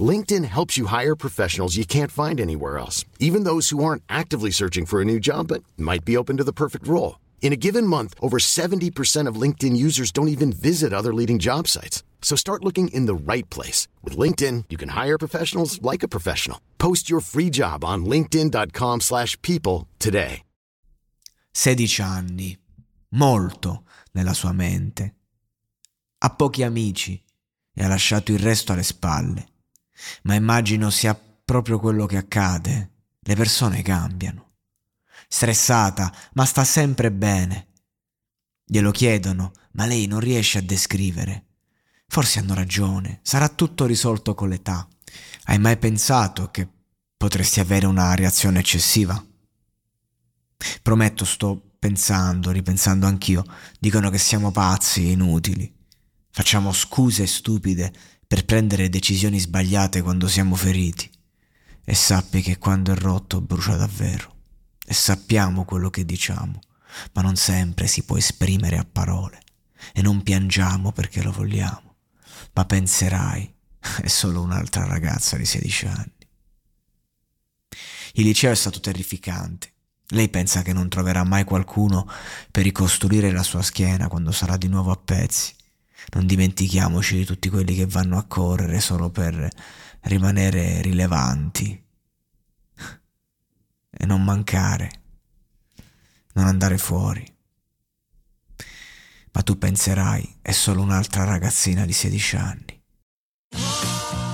LinkedIn helps you hire professionals you can't find anywhere else, even those who aren't actively searching for a new job but might be open to the perfect role. In a given month, over 70% of LinkedIn users don't even visit other leading job sites. So start looking in the right place. With LinkedIn, you can hire professionals like a professional. Post your free job on linkedin.com slash people today. 16 anni. Molto nella sua mente. Ha pochi amici e ha lasciato il resto alle spalle. Ma immagino sia proprio quello che accade. Le persone cambiano. Stressata, ma sta sempre bene. Glielo chiedono, ma lei non riesce a descrivere. Forse hanno ragione, sarà tutto risolto con l'età. Hai mai pensato che potresti avere una reazione eccessiva? Prometto, sto pensando, ripensando anch'io. Dicono che siamo pazzi e inutili. Facciamo scuse stupide per prendere decisioni sbagliate quando siamo feriti. E sappi che quando è rotto brucia davvero. E sappiamo quello che diciamo, ma non sempre si può esprimere a parole. E non piangiamo perché lo vogliamo, ma penserai, è solo un'altra ragazza di 16 anni. Il liceo è stato terrificante. Lei pensa che non troverà mai qualcuno per ricostruire la sua schiena quando sarà di nuovo a pezzi non dimentichiamoci di tutti quelli che vanno a correre solo per rimanere rilevanti e non mancare, non andare fuori. Ma tu penserai, è solo un'altra ragazzina di 16 anni.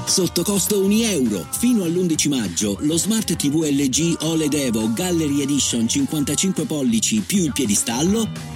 Sotto costo 1 euro. Fino all'11 maggio lo Smart TV LG OLED Evo Gallery Edition 55 pollici più il piedistallo